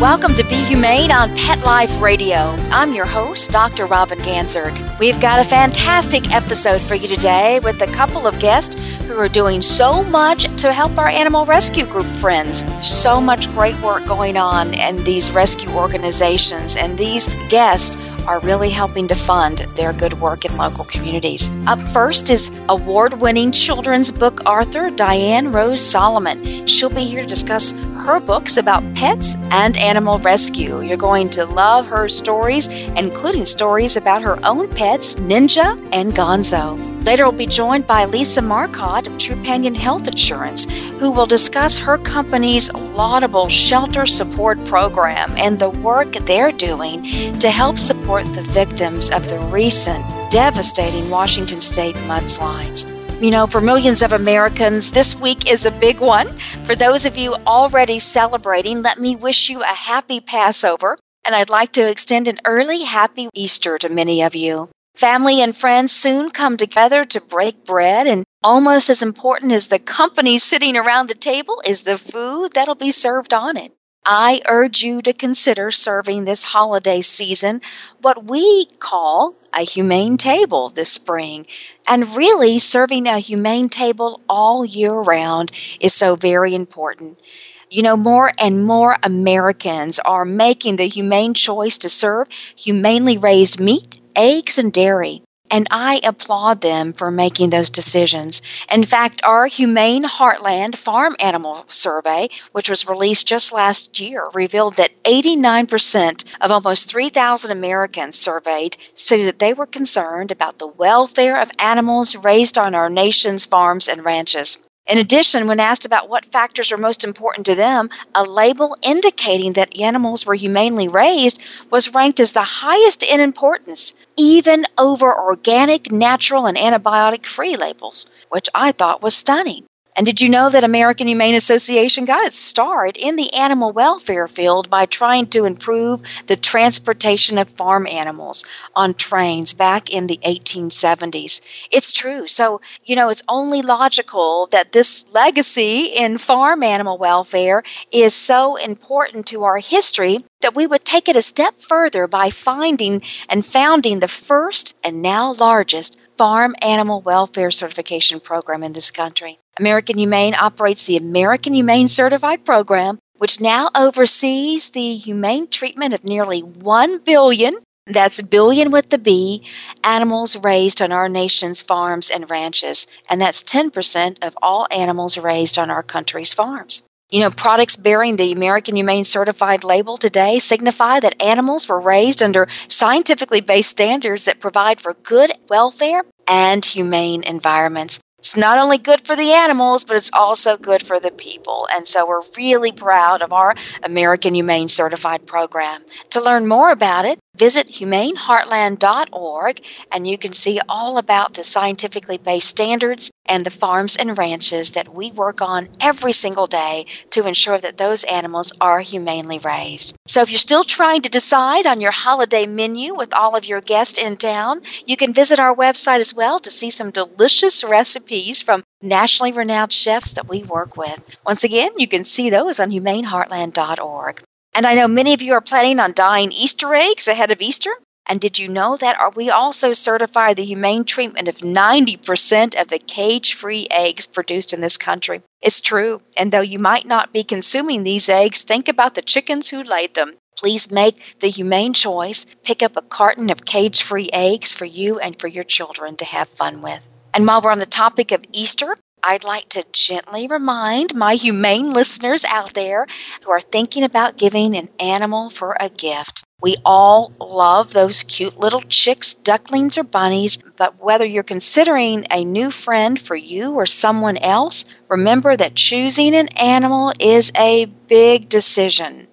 Welcome to Be Humane on Pet Life Radio. I'm your host, Dr. Robin Ganzert. We've got a fantastic episode for you today with a couple of guests who are doing so much to help our animal rescue group friends. So much great work going on in these rescue organizations, and these guests are really helping to fund their good work in local communities. Up first is award winning children's book author Diane Rose Solomon. She'll be here to discuss her books about pets and animal rescue. You're going to love her stories, including stories about her own pets, Ninja and Gonzo. Later, we'll be joined by Lisa Marcotte of Trupanion Health Insurance, who will discuss her company's laudable shelter support program and the work they're doing to help support the victims of the recent devastating Washington state mudslides. You know, for millions of Americans, this week is a big one. For those of you already celebrating, let me wish you a happy Passover, and I'd like to extend an early happy Easter to many of you. Family and friends soon come together to break bread, and almost as important as the company sitting around the table is the food that'll be served on it. I urge you to consider serving this holiday season what we call a humane table this spring. And really, serving a humane table all year round is so very important. You know, more and more Americans are making the humane choice to serve humanely raised meat eggs and dairy. And I applaud them for making those decisions. In fact, our Humane Heartland Farm Animal Survey, which was released just last year, revealed that 89% of almost 3,000 Americans surveyed stated that they were concerned about the welfare of animals raised on our nation's farms and ranches. In addition, when asked about what factors were most important to them, a label indicating that animals were humanely raised was ranked as the highest in importance, even over organic, natural, and antibiotic free labels, which I thought was stunning. And did you know that American Humane Association got its start in the animal welfare field by trying to improve the transportation of farm animals on trains back in the 1870s? It's true. So, you know, it's only logical that this legacy in farm animal welfare is so important to our history that we would take it a step further by finding and founding the first and now largest farm animal welfare certification program in this country. American Humane operates the American Humane Certified Program, which now oversees the humane treatment of nearly 1 billion, that's billion with the B, animals raised on our nation's farms and ranches. And that's 10% of all animals raised on our country's farms. You know, products bearing the American Humane Certified label today signify that animals were raised under scientifically based standards that provide for good welfare and humane environments. It's not only good for the animals, but it's also good for the people. And so we're really proud of our American Humane Certified program. To learn more about it, visit humaneheartland.org and you can see all about the scientifically based standards and the farms and ranches that we work on every single day to ensure that those animals are humanely raised. So if you're still trying to decide on your holiday menu with all of your guests in town, you can visit our website as well to see some delicious recipes from nationally renowned chefs that we work with. Once again, you can see those on humaneheartland.org. And I know many of you are planning on dyeing Easter eggs ahead of Easter. And did you know that we also certify the humane treatment of 90% of the cage free eggs produced in this country? It's true. And though you might not be consuming these eggs, think about the chickens who laid them. Please make the humane choice. Pick up a carton of cage free eggs for you and for your children to have fun with. And while we're on the topic of Easter, I'd like to gently remind my humane listeners out there who are thinking about giving an animal for a gift. We all love those cute little chicks, ducklings, or bunnies, but whether you're considering a new friend for you or someone else, remember that choosing an animal is a big decision.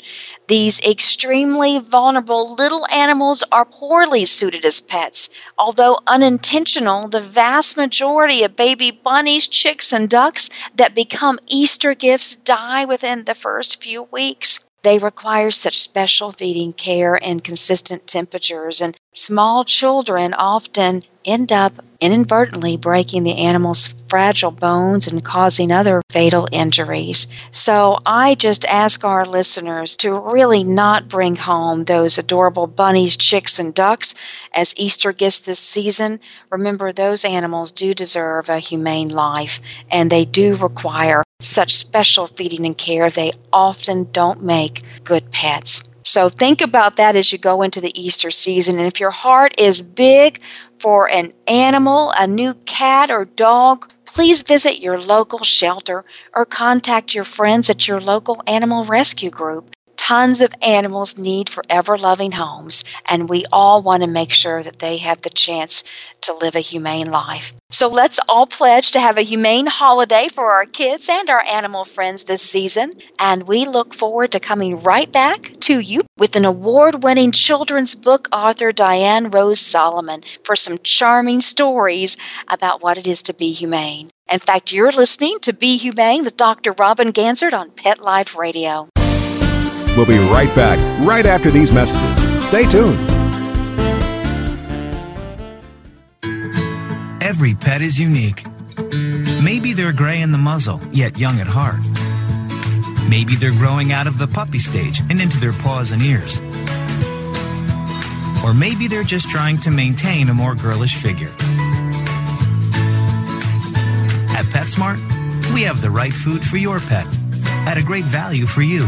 These extremely vulnerable little animals are poorly suited as pets. Although unintentional, the vast majority of baby bunnies, chicks, and ducks that become Easter gifts die within the first few weeks. They require such special feeding care and consistent temperatures, and small children often end up inadvertently breaking the animal's fragile bones and causing other fatal injuries. So I just ask our listeners to really not bring home those adorable bunnies, chicks, and ducks as Easter gifts this season. Remember, those animals do deserve a humane life and they do require such special feeding and care. They often don't make good pets. So think about that as you go into the Easter season. And if your heart is big for an animal, a new cat or dog, please visit your local shelter or contact your friends at your local animal rescue group. Tons of animals need forever loving homes, and we all want to make sure that they have the chance to live a humane life. So let's all pledge to have a humane holiday for our kids and our animal friends this season. And we look forward to coming right back to you with an award winning children's book author, Diane Rose Solomon, for some charming stories about what it is to be humane. In fact, you're listening to Be Humane with Dr. Robin Ganzert on Pet Life Radio. We'll be right back right after these messages. Stay tuned. Every pet is unique. Maybe they're gray in the muzzle, yet young at heart. Maybe they're growing out of the puppy stage and into their paws and ears. Or maybe they're just trying to maintain a more girlish figure. At PetSmart, we have the right food for your pet at a great value for you.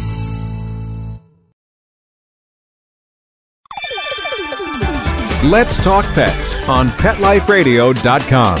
Let's Talk Pets on PetLifeRadio.com.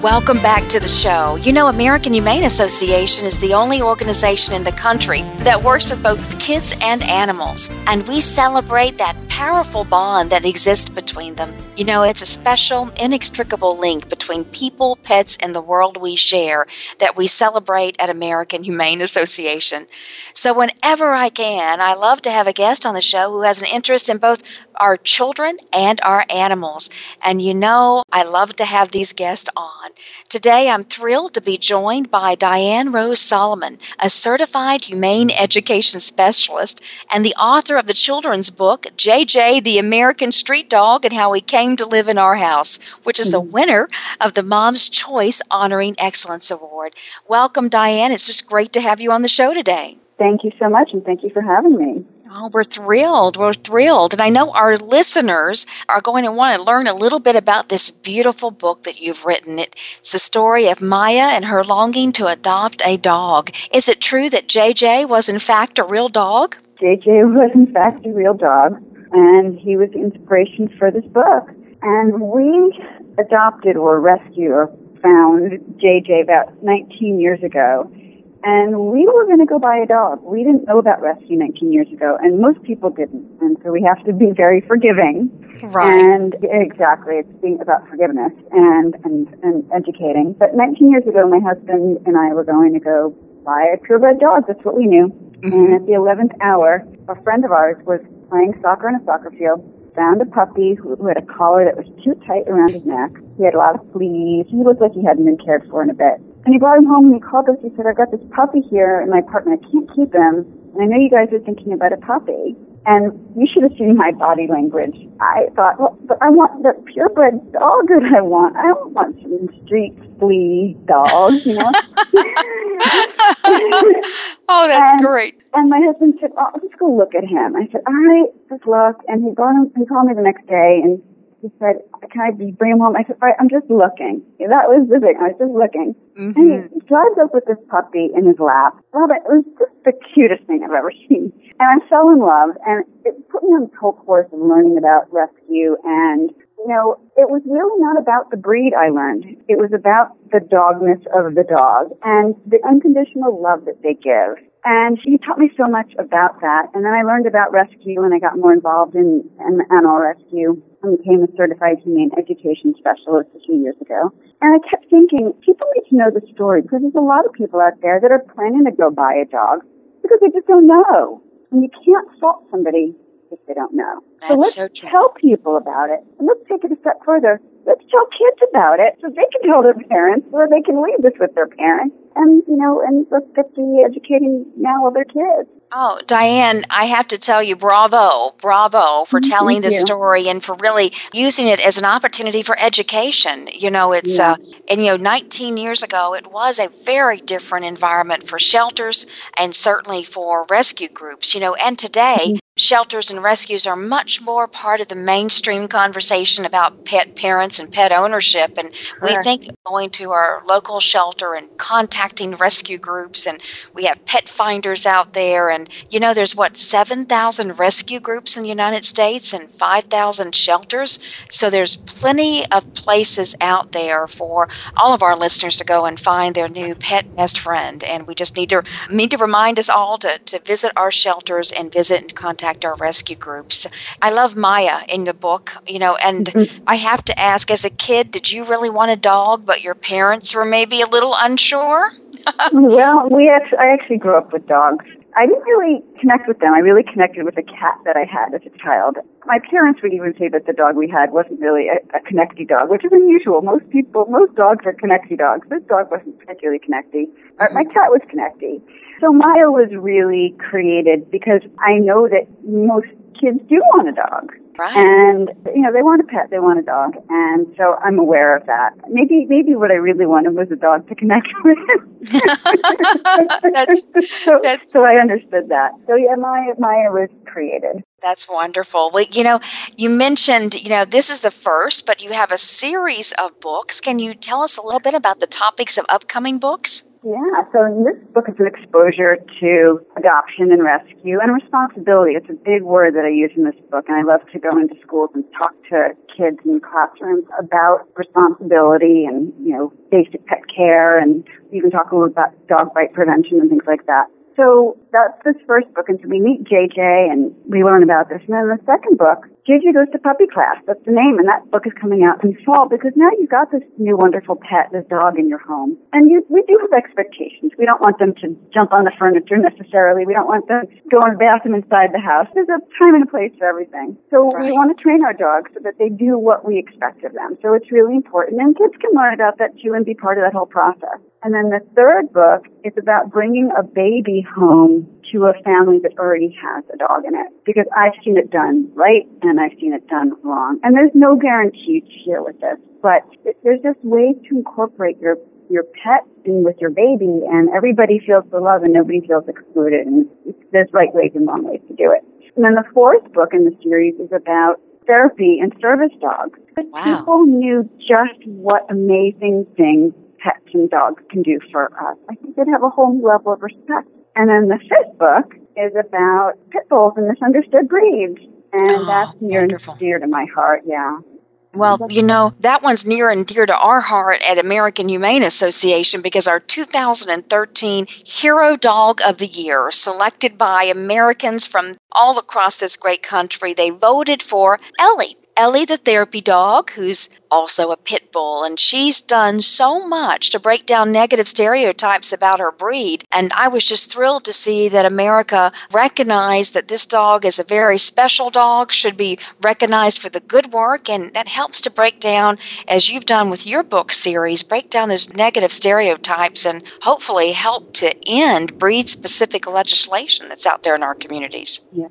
Welcome back to the show. You know, American Humane Association is the only organization in the country that works with both kids and animals, and we celebrate that powerful bond that exists between them. You know, it's a special, inextricable link between people, pets, and the world we share that we celebrate at American Humane Association. So, whenever I can, I love to have a guest on the show who has an interest in both our children and our animals. And you know, I love to have these guests on. Today, I'm thrilled to be joined by Diane Rose Solomon, a certified humane education specialist and the author of the children's book, JJ the American Street Dog and How He Came to Live in Our House, which is the mm-hmm. winner of the Mom's Choice Honoring Excellence Award. Welcome, Diane. It's just great to have you on the show today. Thank you so much, and thank you for having me. Oh, we're thrilled. We're thrilled. And I know our listeners are going to want to learn a little bit about this beautiful book that you've written. It's the story of Maya and her longing to adopt a dog. Is it true that JJ was, in fact, a real dog? JJ was, in fact, a real dog, and he was the inspiration for this book. And we adopted or rescued or found JJ about 19 years ago and we were going to go buy a dog. We didn't know about rescue 19 years ago, and most people didn't. And so we have to be very forgiving. Right. And exactly, it's being about forgiveness and, and, and educating. But 19 years ago, my husband and I were going to go buy a purebred dog. That's what we knew. Mm-hmm. And at the 11th hour, a friend of ours was playing soccer in a soccer field, found a puppy who, who had a collar that was too tight around his neck. He had a lot of fleas. He looked like he hadn't been cared for in a bit. And he brought him home and he called us. He said, I've got this puppy here in my apartment. I can't keep him. And I know you guys are thinking about a puppy. And you should have seen my body language. I thought, well, but I want the purebred dog that I want. I don't want some street flea dog, you know? oh, that's And- great. And my husband said, "Oh, let's go look at him." I said, "All right, let's look." And he brought him. He called me the next day, and he said, "Can I be- bring him home?" I said, "All right, I'm just looking." That was the thing. I was just looking. And he mm-hmm. drives up with this puppy in his lap. Robert, it was just the cutest thing I've ever seen. And I fell in love, and it put me on this whole course of learning about rescue and you know, it was really not about the breed I learned. It was about the dogness of the dog and the unconditional love that they give. And she taught me so much about that. And then I learned about rescue and I got more involved in, in animal rescue and became a certified humane education specialist a few years ago. And I kept thinking, people need to know the story because there's a lot of people out there that are planning to go buy a dog because they just don't know. And you can't fault somebody if they don't know. That's so let's so tell people about it. And let's take it a step further. Let's tell kids about it so they can tell their parents or they can leave this with their parents. And, you know, and let's get the educating now of their kids. Oh, Diane, I have to tell you, bravo, bravo for telling this story and for really using it as an opportunity for education. You know, it's, Yeah. uh, and you know, 19 years ago, it was a very different environment for shelters and certainly for rescue groups, you know, and today, Mm-hmm. Shelters and rescues are much more part of the mainstream conversation about pet parents and pet ownership. And we think going to our local shelter and contacting rescue groups, and we have pet finders out there. And you know, there's what, 7,000 rescue groups in the United States and 5,000 shelters. So there's plenty of places out there for all of our listeners to go and find their new pet best friend. And we just need to need to remind us all to, to visit our shelters and visit and contact our rescue groups. I love Maya in the book, you know, and mm-hmm. I have to ask, as a kid, did you really want a dog, but your parents were maybe a little unsure? well, we actually, I actually grew up with dogs. I didn't really connect with them. I really connected with a cat that I had as a child. My parents would even say that the dog we had wasn't really a, a connecty dog, which is unusual. Most people, most dogs are connecty dogs. This dog wasn't particularly connecty. My mm-hmm. cat was connecty. So Maya was really created because I know that most kids do want a dog. Right. And you know, they want a pet, they want a dog, and so I'm aware of that. Maybe, maybe what I really wanted was a dog to connect with. That's- so, that's- so I understood that. So yeah, Maya, Maya was created. That's wonderful. Well, you know, you mentioned, you know, this is the first, but you have a series of books. Can you tell us a little bit about the topics of upcoming books? Yeah, so this book is an exposure to adoption and rescue and responsibility. It's a big word that I use in this book, and I love to go into schools and talk to kids in classrooms about responsibility and, you know, basic pet care, and even talk a little about dog bite prevention and things like that. So that's this first book, and so we meet JJ and we learn about this. And then the second book, JJ goes to puppy class. That's the name, and that book is coming out in fall because now you've got this new wonderful pet, this dog in your home. And you, we do have expectations. We don't want them to jump on the furniture necessarily. We don't want them to go in the bathroom inside the house. There's a time and a place for everything. So we want to train our dogs so that they do what we expect of them. So it's really important. And kids can learn about that too and be part of that whole process. And then the third book is about bringing a baby home to a family that already has a dog in it. Because I've seen it done right and I've seen it done wrong. And there's no guarantees here with this, but it, there's just ways to incorporate your your pet in with your baby and everybody feels the love and nobody feels excluded and there's right ways and wrong ways to do it. And then the fourth book in the series is about therapy and service dogs. But Wow. people knew just what amazing things pets and dogs can do for us. I think they'd have a whole new level of respect. And then the fifth book is about pit bulls and misunderstood breeds. And Oh, that's near wonderful. and dear to my heart, yeah. Well, you know, that one's near and dear to our heart at American Humane Association because our 2013 Hero Dog of the Year, selected by Americans from all across this great country, they voted for Ellie. Ellie, the therapy dog, who's also a pit bull, and she's done so much to break down negative stereotypes about her breed. And I was just thrilled to see that America recognized that this dog is a very special dog, should be recognized for the good work, and that helps to break down, as you've done with your book series, break down those negative stereotypes and hopefully help to end breed specific legislation that's out there in our communities. Yeah.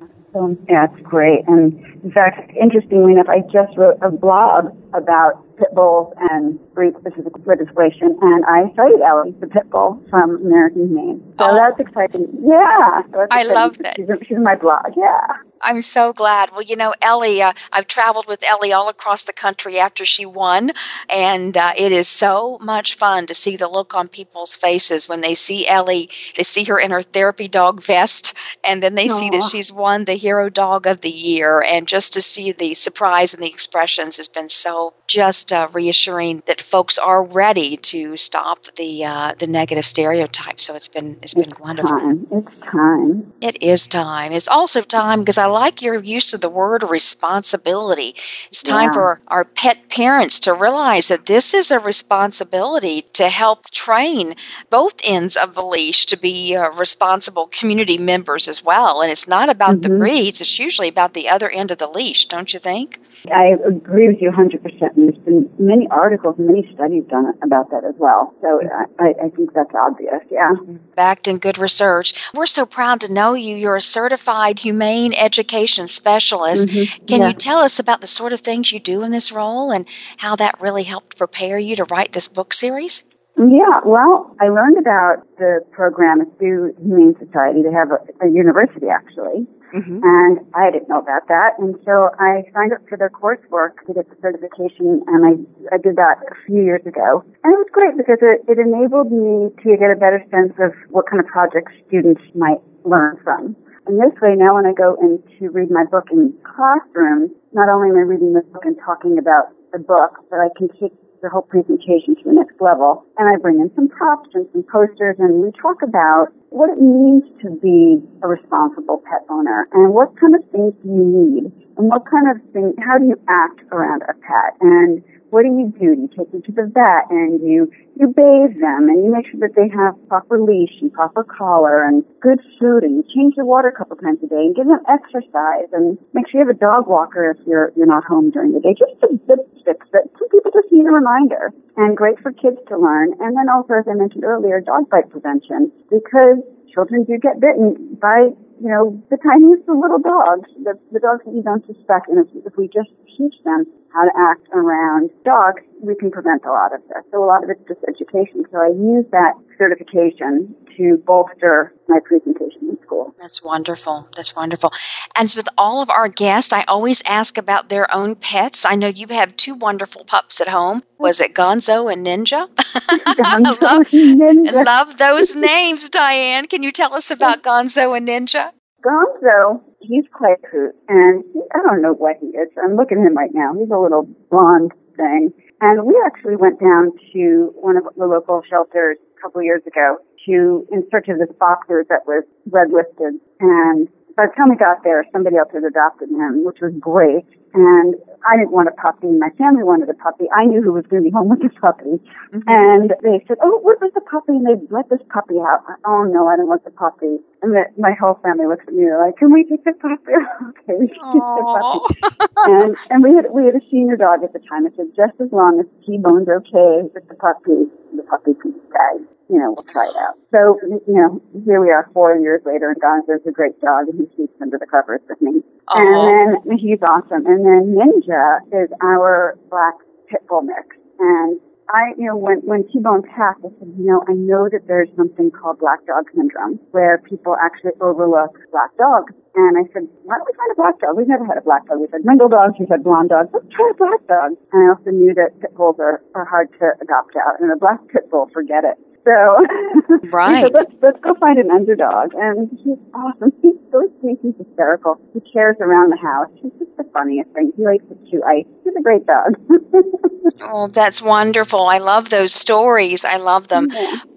Yeah, it's great. And in fact, interestingly enough, I just wrote a blog about pit bulls and breed specific legislation, and I cited Ellie, the pit bull from American Humane. So Oh. that's exciting. Yeah. So that's I exciting. love that. She's, she's in my blog. Yeah. I'm so glad. Well, you know, Ellie, uh, I've traveled with Ellie all across the country after she won, and uh, it is so much fun to see the look on people's faces when they see Ellie. They see her in her therapy dog vest, and then they see that she's won the Hero Dog of the Year. And just to see the surprise and the expressions has been so just uh, reassuring that folks are ready to stop the uh, the negative stereotypes. So it's been it's been wonderful. Time. It's time. It is time. It's also time because I like your use of the word responsibility. It's time Yeah. for our pet parents to realize that this is a responsibility to help train both ends of the leash to be uh, responsible community members as well. And it's not about the Mhm. breeds, it's usually about the other end of the leash, don't you think? I agree with you 100%. And there's been many articles, many studies done about that as well. So I, I think that's obvious. Yeah. backed in good research. We're so proud to know you. You're a certified humane education specialist. Mhm. Can Yeah. you tell us about the sort of things you do in this role and how that really helped prepare you to write this book series? Yeah, well, I learned about the program through Humane Society. They have a, a university actually, Mm-hmm. and I didn't know about that. And so I signed up for their coursework to get the certification, and I I did that a few years ago. And it was great because it, it enabled me to get a better sense of what kind of projects students might learn from. And this way, now when I go in to read my book in classrooms, not only am I reading the book and talking about the book, but I can take the whole presentation to the next level. And I bring in some props and some posters and we talk about what it means to be a responsible pet owner and what kind of things do you need and what kind of thing, how do you act around a pet and what do you do? You take them to the vet and you, you bathe them and you make sure that they have proper leash and proper collar and good food and you change the water a couple times a day and give them exercise and make sure you have a dog walker if you're, you're not home during the day. Just the, tips that some people just need a reminder and great for kids to learn. And then also, as I mentioned earlier, dog bite prevention because children do get bitten by, you know, the tiniest of little dogs, the, the dogs that you don't suspect. And if, if we just teach them how to act around dogs, we can prevent a lot of this. So a lot of it's just education. So I use that certification to bolster my presentation in school. That's wonderful. That's wonderful. And with all of our guests, I always ask about their own pets. I know you have two wonderful pups at home. Was it Gonzo and Ninja? Gonzo love, and Ninja. love those names, Diane. Can you tell us about Gonzo and Ninja? Gonzo, he's quite cute, and he, I don't know what he is. I'm looking at him right now. He's a little blonde thing. And we actually went down to one of the local shelters a couple of years ago to in search of this boxer that was red listed. And by the time we got there, somebody else had adopted him, which was great. And I didn't want a puppy. My family wanted a puppy. I knew who was going to be home with this puppy. Mm-hmm. And they said, "Oh, what was the puppy?" And they let this puppy out. Oh no, I don't want the puppy. And the, my whole family looks at me they're like, "Can we take the puppy?" okay, we can take the puppy. and and we had we had a senior dog at the time. I said, just as long as T-Bone's okay with the puppy, the puppy can stay. You know, we'll try it out. So you know, here we are, four years later, and Gonzo's a great dog, and he sleeps under the covers with me. Aw. And then he's awesome. And then Ninja is our black pit bull mix. And I, you know, when, when T-Bone passed, I said, you know, I know that there's something called black dog syndrome where people actually overlook black dogs. And I said, why don't we find a black dog? We've never had a black dog. We've had brindle dogs. We've had blonde dogs. Let's try a black dog. And I also knew that pit bulls are, are hard to adopt out. And a black pit bull, forget it. So, Right. said, let's, let's go find an underdog. And he's awesome. He's so sweet. He's hysterical. He cares around the house. He's just the funniest thing. He likes to chew ice. He's a great dog. Oh, that's wonderful. I love those stories. I love them.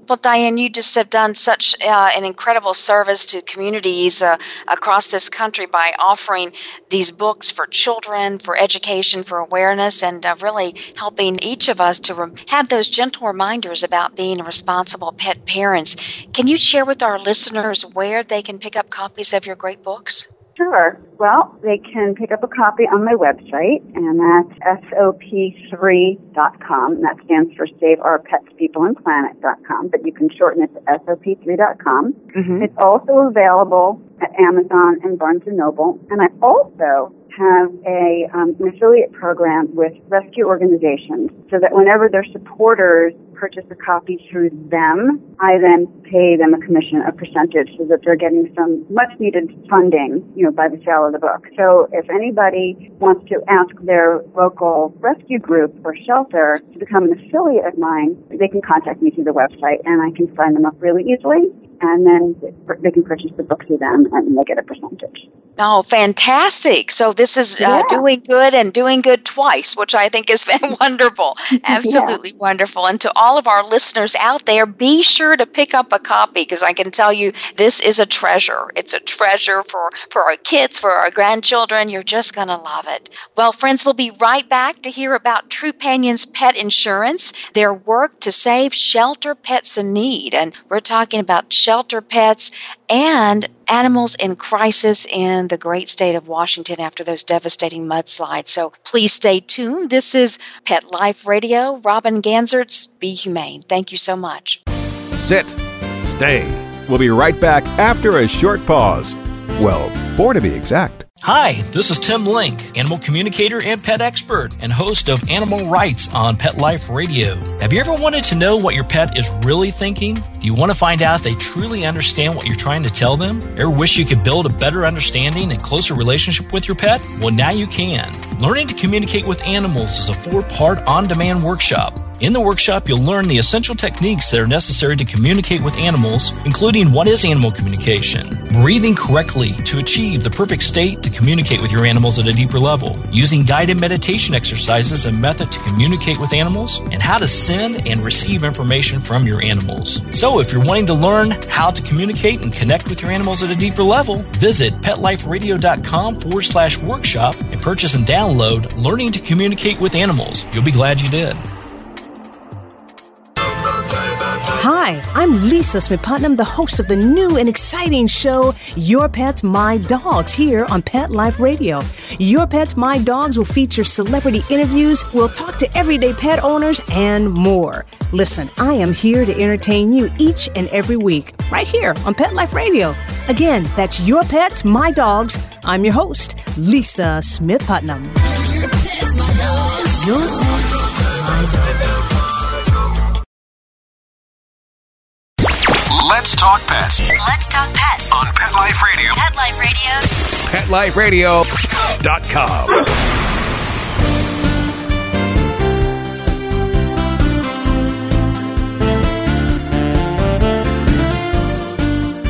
Well, Diane, you just have done such uh, an incredible service to communities uh, across this country by offering these books for children, for education, for awareness, and uh, really helping each of us to rem- have those gentle reminders about being responsible pet parents. Can you share with our listeners where they can pick up copies of your great books? Sure. Well, they can pick up a copy on my website, and that's SOP3.com. And that stands for Save Our Pets, People, and Planet.com, but you can shorten it to SOP3.com. It's also available at Amazon and Barnes & Noble. And I also have a, um, an affiliate program with rescue organizations so that whenever their supporters purchase a copy through them, I then pay them a commission, a percentage, so that they're getting some much needed funding, you know, by the sale of the book. So if anybody wants to ask their local rescue group or shelter to become an affiliate of mine, they can contact me through the website and I can sign them up really easily and then they can purchase the book through them and they get a percentage. Oh, fantastic. So this is uh, yeah. doing good and doing good twice, which I think is wonderful. Absolutely yeah. wonderful. And to all of our listeners out there, be sure to pick up a copy because I can tell you this is a treasure. It's a treasure for, for our kids, for our grandchildren. You're just going to love it. Well, friends, we'll be right back to hear about Trupanion's Pet Insurance, their work to save shelter pets in need. And we're talking about shelter pets and animals in crisis in the great state of Washington after those devastating mudslides. So please stay tuned. This is Pet Life Radio. Robin Ganzert's Be Humane. Thank you so much. Sit. Stay. We'll be right back after a short pause. Well, four to be exact. Hi, this is Tim Link, animal communicator and pet expert, and host of Animal Rights on Pet Life Radio. Have you ever wanted to know what your pet is really thinking? Do you want to find out if they truly understand what you're trying to tell them? Ever wish you could build a better understanding and closer relationship with your pet? Well, now you can. Learning to communicate with animals is a four part on demand workshop. In the workshop, you'll learn the essential techniques that are necessary to communicate with animals, including what is animal communication, breathing correctly to achieve the perfect state to communicate with your animals at a deeper level, using guided meditation exercises and method to communicate with animals, and how to send and receive information from your animals. So, if you're wanting to learn how to communicate and connect with your animals at a deeper level, visit petliferadio.com forward slash workshop and purchase and download Learning to Communicate with Animals. You'll be glad you did. Hi, I'm Lisa Smith Putnam, the host of the new and exciting show, Your Pets, My Dogs, here on Pet Life Radio. Your Pets, My Dogs will feature celebrity interviews, we'll talk to everyday pet owners, and more. Listen, I am here to entertain you each and every week, right here on Pet Life Radio. Again, that's Your Pets, My Dogs. I'm your host, Lisa Smith Putnam. Your Pets, My Dogs. Your talk pets. Let's talk pets on Pet Life Radio. Pet Life Radio. PetLifeRadio.com.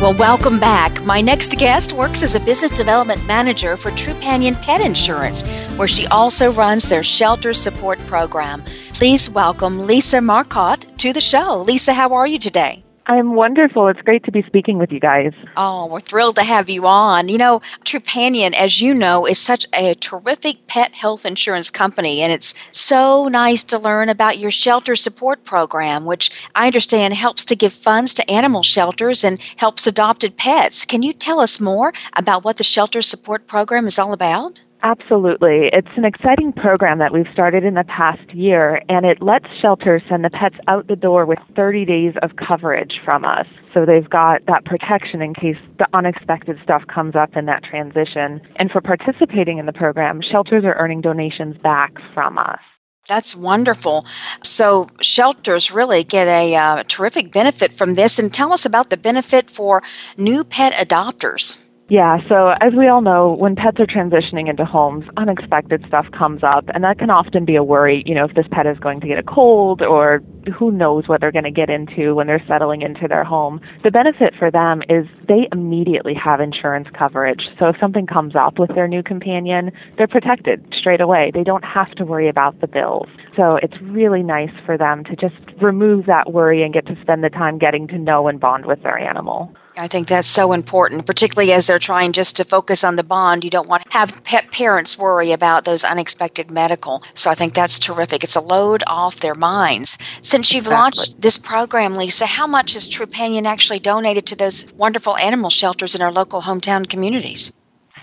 Well, welcome back. My next guest works as a business development manager for Trupanion Pet Insurance, where she also runs their shelter support program. Please welcome Lisa Marcotte to the show. Lisa, how are you today? I'm wonderful. It's great to be speaking with you guys. Oh, we're thrilled to have you on. You know, Trupanion, as you know, is such a terrific pet health insurance company, and it's so nice to learn about your shelter support program, which I understand helps to give funds to animal shelters and helps adopted pets. Can you tell us more about what the shelter support program is all about? Absolutely. It's an exciting program that we've started in the past year, and it lets shelters send the pets out the door with 30 days of coverage from us. So they've got that protection in case the unexpected stuff comes up in that transition. And for participating in the program, shelters are earning donations back from us. That's wonderful. So, shelters really get a uh, terrific benefit from this. And tell us about the benefit for new pet adopters. Yeah, so as we all know, when pets are transitioning into homes, unexpected stuff comes up, and that can often be a worry, you know, if this pet is going to get a cold or who knows what they're going to get into when they're settling into their home. The benefit for them is they immediately have insurance coverage. So if something comes up with their new companion, they're protected straight away. They don't have to worry about the bills. So it's really nice for them to just remove that worry and get to spend the time getting to know and bond with their animal. I think that's so important, particularly as they're trying just to focus on the bond. You don't want to have pet parents worry about those unexpected medical. So I think that's terrific. It's a load off their minds. Since you've exactly. launched this program, Lisa, how much has Trupanion actually donated to those wonderful animal shelters in our local hometown communities?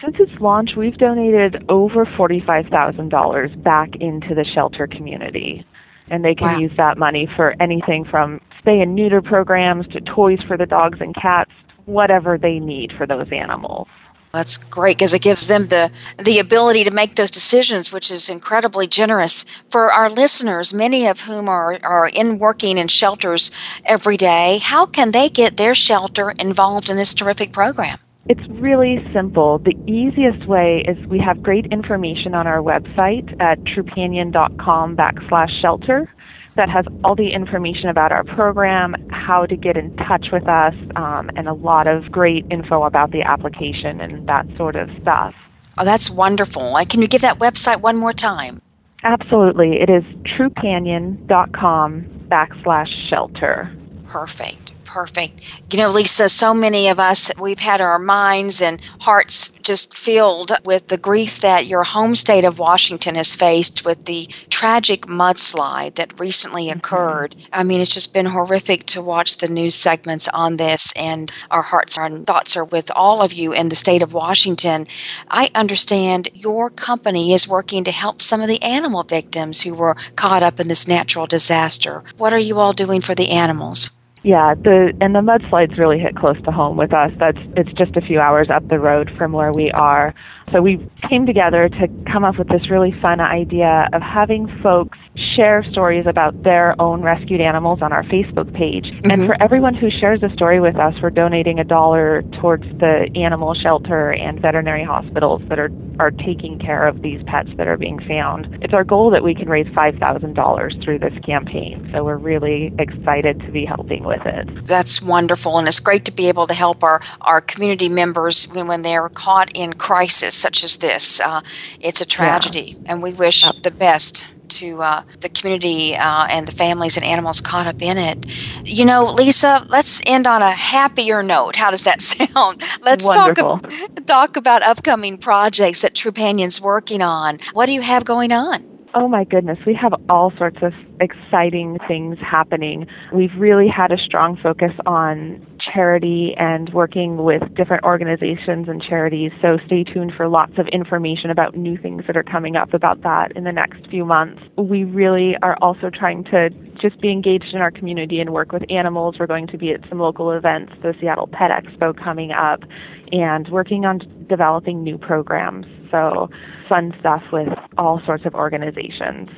Since its launch, we've donated over $45,000 back into the shelter community. And they can wow. use that money for anything from spay and neuter programs to toys for the dogs and cats, whatever they need for those animals. That's great because it gives them the the ability to make those decisions, which is incredibly generous for our listeners, many of whom are are in working in shelters every day. How can they get their shelter involved in this terrific program? It's really simple. The easiest way is we have great information on our website at trupanion.com backslash shelter that has all the information about our program, how to get in touch with us, um, and a lot of great info about the application and that sort of stuff. Oh, that's wonderful. Can you give that website one more time? Absolutely. It is trupanion.com backslash shelter. Perfect perfect. You know, Lisa, so many of us, we've had our minds and hearts just filled with the grief that your home state of Washington has faced with the tragic mudslide that recently mm-hmm. occurred. I mean, it's just been horrific to watch the news segments on this, and our hearts and thoughts are with all of you in the state of Washington. I understand your company is working to help some of the animal victims who were caught up in this natural disaster. What are you all doing for the animals? Yeah, the and the mudslides really hit close to home with us. That's it's just a few hours up the road from where we are. So we came together to come up with this really fun idea of having folks share stories about their own rescued animals on our Facebook page. Mm-hmm. And for everyone who shares a story with us, we're donating a dollar towards the animal shelter and veterinary hospitals that are, are taking care of these pets that are being found. It's our goal that we can raise $5,000 through this campaign. So we're really excited to be helping with it. That's wonderful. And it's great to be able to help our, our community members when, when they're caught in crisis such as this. Uh, it's a tragedy, yeah. and we wish yep. the best to uh, the community uh, and the families and animals caught up in it. You know, Lisa, let's end on a happier note. How does that sound? Let's Wonderful. talk, talk about upcoming projects that Trupanion's working on. What do you have going on? Oh my goodness, we have all sorts of exciting things happening. We've really had a strong focus on charity and working with different organizations and charities. So stay tuned for lots of information about new things that are coming up about that in the next few months. We really are also trying to just be engaged in our community and work with animals. We're going to be at some local events, the Seattle Pet Expo coming up, and working on developing new programs. So fun stuff with all sorts of organizations.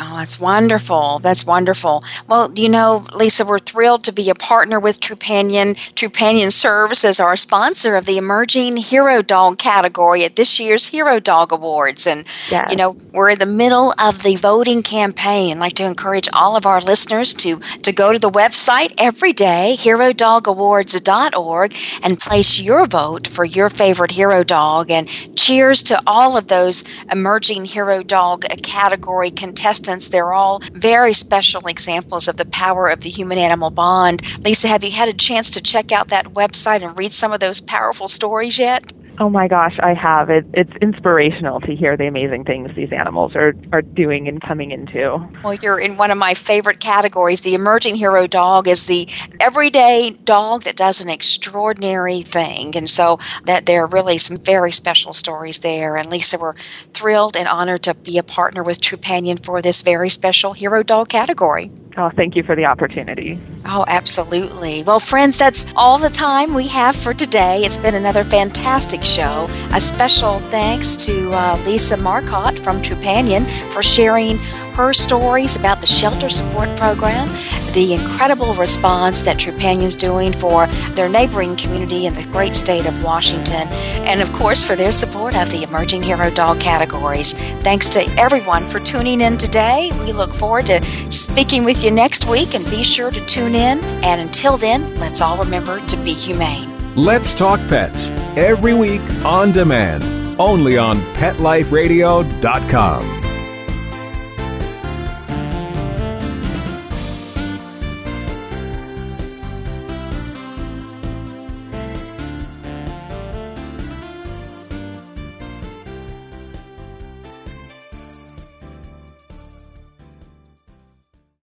Oh, that's wonderful. That's wonderful. Well, you know, Lisa, we're thrilled to be a partner with Trupanion. Trupanion serves as our sponsor of the Emerging Hero Dog category at this year's Hero Dog Awards. And, yes. you know, we're in the middle of the voting campaign. I'd like to encourage all of our listeners to, to go to the website every day, herodogawards.org, and place your vote for your favorite hero dog. And cheers to all of those Emerging Hero Dog category contestants they're all very special examples of the power of the human animal bond. Lisa, have you had a chance to check out that website and read some of those powerful stories yet? Oh my gosh, I have. It, it's inspirational to hear the amazing things these animals are, are doing and coming into. Well, you're in one of my favorite categories. The emerging hero dog is the everyday dog that does an extraordinary thing. And so that there are really some very special stories there. And Lisa, we're thrilled and honored to be a partner with Trupanion for this very special hero dog category. Oh, thank you for the opportunity. Oh, absolutely. Well, friends, that's all the time we have for today. It's been another fantastic show. A special thanks to uh, Lisa Marcotte from Trupanion for sharing her stories about the shelter support program, the incredible response that Trupanion's doing for their neighboring community in the great state of Washington, and of course for their support of the emerging hero dog categories. Thanks to everyone for tuning in today. We look forward to speaking with you next week, and be sure to tune in. And until then, let's all remember to be humane. Let's Talk Pets every week on demand, only on PetLifeRadio.com.